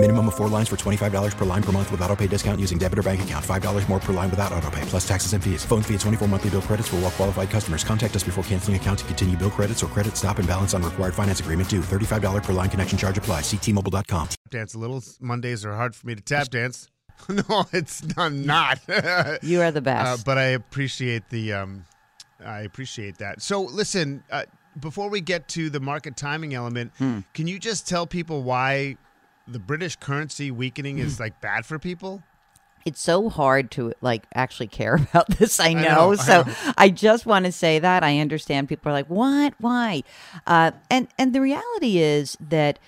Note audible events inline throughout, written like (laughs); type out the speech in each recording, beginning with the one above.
Minimum of four lines for $25 per line per month with auto pay discount using debit or bank account. $5 more per line without auto pay, plus taxes and fees. Phone fee at 24 monthly bill credits for all well qualified customers. Contact us before canceling account to continue bill credits or credit stop and balance on required finance agreement due. $35 per line connection charge apply. Ctmobile.com. Tap dance a little. Mondays are hard for me to tap dance. (laughs) no, it's not. not. (laughs) You are the Uh, best. but I appreciate the. Um, I appreciate that. So listen, uh, before we get to the market timing element, Hmm. can you just tell people why the British currency weakening Hmm. is like bad for people? it's so hard to like actually care (laughs) about this. I know. know, I so know. I just want to say that I understand people are like, "What? Why?" Uh, and and the reality is that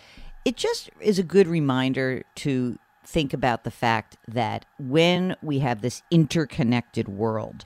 it just is a good reminder to think about the fact that when we have this interconnected world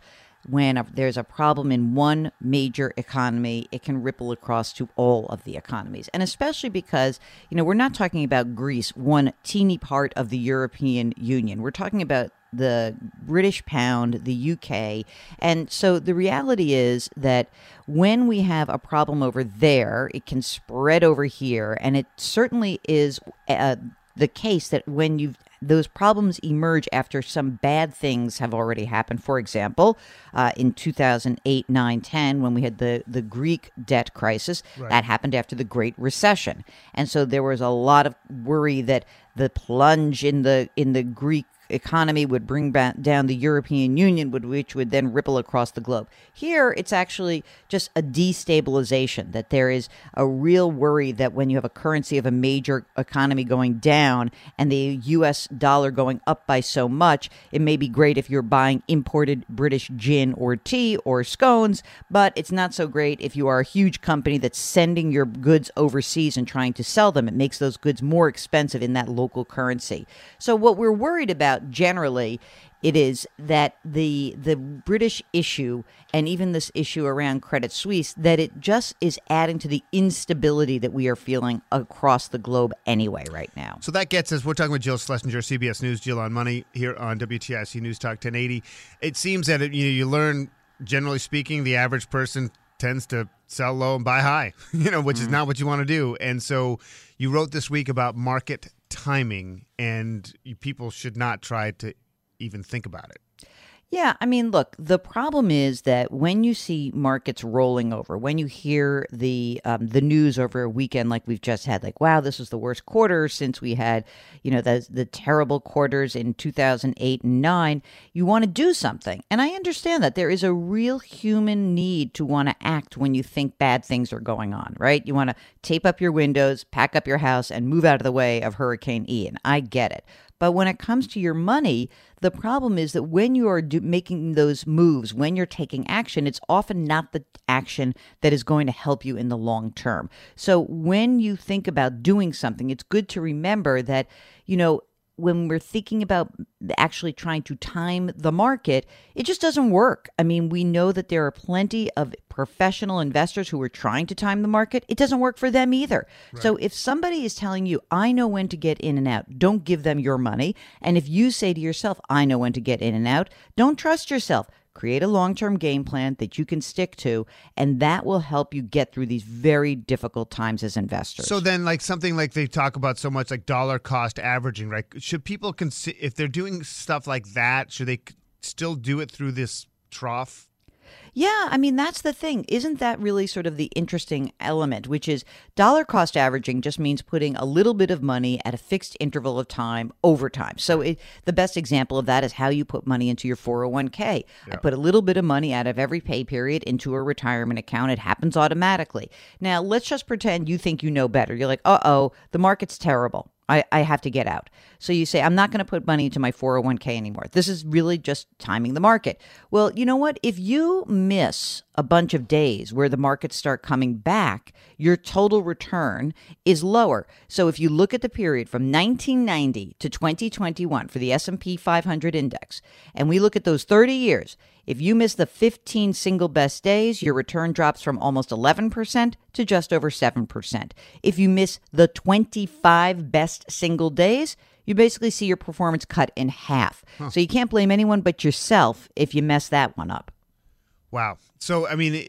when a, there's a problem in one major economy, it can ripple across to all of the economies. And especially because, you know, we're not talking about Greece, one teeny part of the European Union. We're talking about the British pound, the UK. And so the reality is that when we have a problem over there, it can spread over here. And it certainly is uh, the case that when you've those problems emerge after some bad things have already happened. For example, uh, in 2008, 9, 10, when we had the, the Greek debt crisis, that happened after the Great Recession. And so there was a lot of worry that the plunge in the in the Greek economy would bring down the European Union, which would then ripple across the globe. Here, it's actually just a destabilization, that there is a real worry that when you have a currency of a major economy going down and the US dollar going up by so much, it may be great if you're buying imported British gin or tea or scones, but it's not so great if you are a huge company that's sending your goods overseas and trying to sell them. It makes those goods more expensive in that local currency. So, what we're worried about generally it is that the the British issue and even this issue around Credit Suisse that it just is adding to the instability that we are feeling across the globe anyway right now. So that gets us. We're talking with Jill Schlesinger, CBS News, Jill on Money here on WTIC News Talk 1080. It seems that it, you know, you learn, generally speaking, the average person tends to sell low and buy high, (laughs) you know, which is mm. not what you want to do. And so you wrote this week about market timing, and people should not try to even think about it. Yeah, I mean, look, the problem is that when you see markets rolling over, when you hear the um, the news over a weekend like we've just had, like, wow, this is the worst quarter since we had, you know, the the terrible quarters in two thousand eight and nine. You want to do something, and I understand that there is a real human need to want to act when you think bad things are going on, right? You want to tape up your windows, pack up your house, and move out of the way of Hurricane Ian. I get it. But when it comes to your money, the problem is that when you are do- making those moves, when you're taking action, it's often not the action that is going to help you in the long term. So when you think about doing something, it's good to remember that, you know, when we're thinking about actually trying to time the market, it just doesn't work. I mean, we know that there are plenty of professional investors who are trying to time the market. It doesn't work for them either. So if somebody is telling you, I know when to get in and out, don't give them your money. And if you say to yourself, I know when to get in and out, don't trust yourself. Create a long term game plan that you can stick to, and that will help you get through these very difficult times as investors. So then, like something like they talk about so much, like dollar cost averaging, right? Should people consider if they're doing stuff like that? Should they still do it through this trough? Yeah, I mean, that's the thing. Isn't that really sort of the interesting element, which is dollar cost averaging just means putting a little bit of money at a fixed interval of time over time. So it, the best example of that is how you put money into your 401k. I put a little bit of money out of every pay period into a retirement account. It happens automatically. Now, let's just pretend you think you know better. You're like, uh oh, the market's terrible. I, I have to get out. So you say, I'm not going to put money into my 401k anymore. This is really just timing the market. Well, you know what? If you miss a bunch of days where the markets start coming back, your total return is lower. So if you look at the period from 1990 to 2021 for the S&P 500 index, and we look at those 30 years, if you miss the 15 single best days, your return drops from almost 11% to just over 7%. If you miss the 25 best single days, you basically see your performance cut in half. Huh. So you can't blame anyone but yourself if you mess that one up. Wow. So, I mean,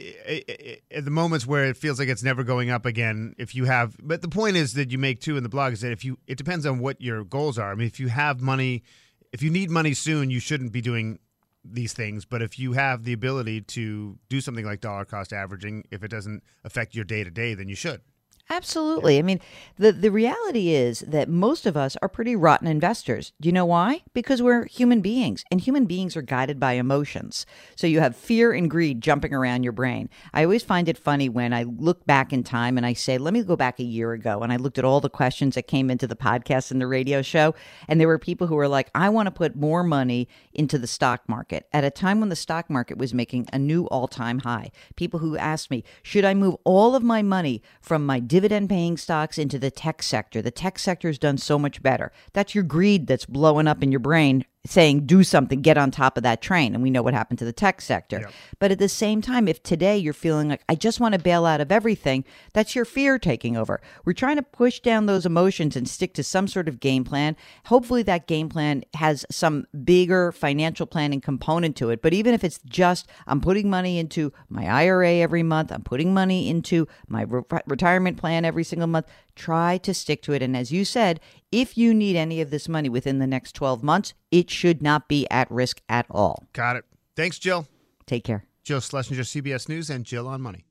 at the moments where it feels like it's never going up again, if you have, but the point is that you make too in the blog is that if you, it depends on what your goals are. I mean, if you have money, if you need money soon, you shouldn't be doing these things. But if you have the ability to do something like dollar cost averaging, if it doesn't affect your day to day, then you should. Absolutely. I mean, the, the reality is that most of us are pretty rotten investors. Do you know why? Because we're human beings, and human beings are guided by emotions. So you have fear and greed jumping around your brain. I always find it funny when I look back in time and I say, let me go back a year ago. And I looked at all the questions that came into the podcast and the radio show. And there were people who were like, I want to put more money into the stock market at a time when the stock market was making a new all time high. People who asked me, should I move all of my money from my dividend paying stocks into the tech sector. The tech sector has done so much better. That's your greed that's blowing up in your brain saying do something get on top of that train. And we know what happened to the tech sector. Yep. but at the same time if today you're feeling like i just want to bail out of everything that's your fear taking over. We're trying to push down those emotions and stick to some sort of game plan. Hopefully that game plan has some bigger financial planning component to it. But even if it's just i'm putting money into my ira every month i'm putting money into my re- retirement plan every single month try to stick to it and as you said if you need any of this money within the next 12 months, it should not be at risk at all. Got it. Thanks, Jill. Take care. Jill Schlesinger, CBS News, and Jill on Money.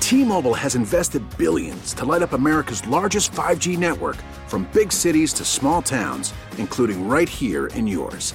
T Mobile has invested billions to light up America's largest 5G network from big cities to small towns, including right here in yours.